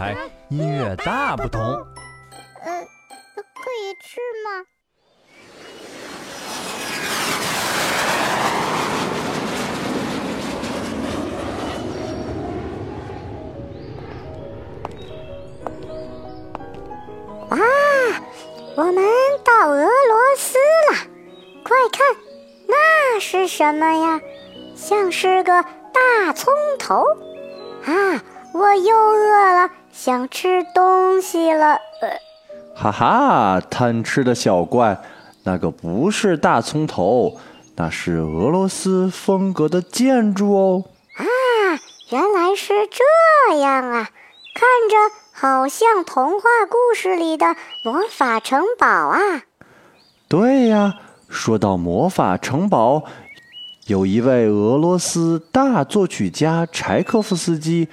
台，音乐大不同。呃，可以吃吗？哇，我们到俄罗斯了！快看，那是什么呀？像是个大葱头啊！我又饿了，想吃东西了。呃哈哈，贪吃的小怪，那个不是大葱头，那是俄罗斯风格的建筑哦。啊，原来是这样啊！看着好像童话故事里的魔法城堡啊。对呀，说到魔法城堡，有一位俄罗斯大作曲家柴可夫斯基，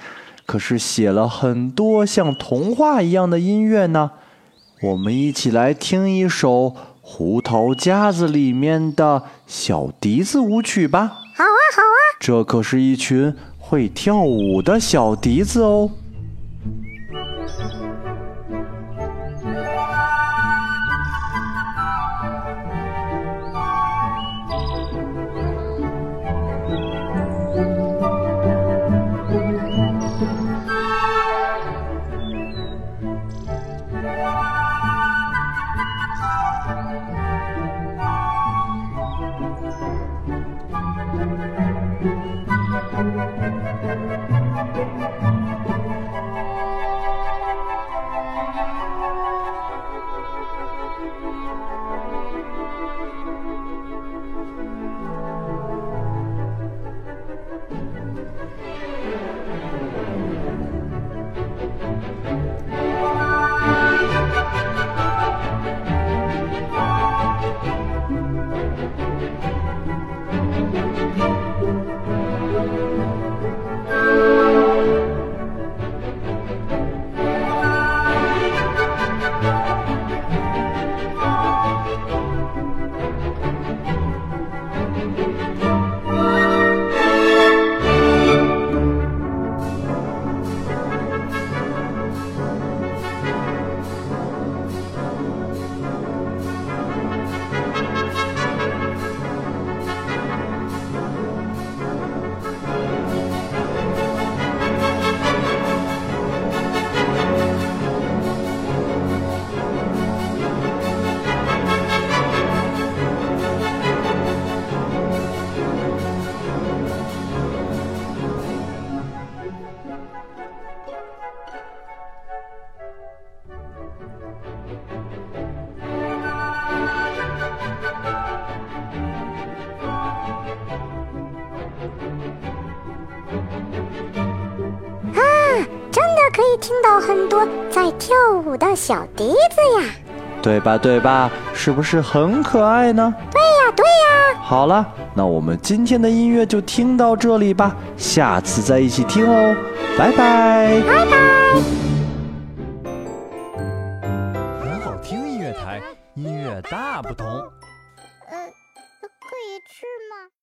可是写了很多像童话一样的音乐呢。我们一起来听一首《胡桃夹子》里面的小笛子舞曲吧。好啊，好啊，这可是一群会跳舞的小笛子哦。以听到很多在跳舞的小笛子呀！对吧？对吧？是不是很可爱呢？对呀，对呀。好了，那我们今天的音乐就听到这里吧，下次再一起听哦，拜拜。拜拜。很好听音乐台，音乐大不同。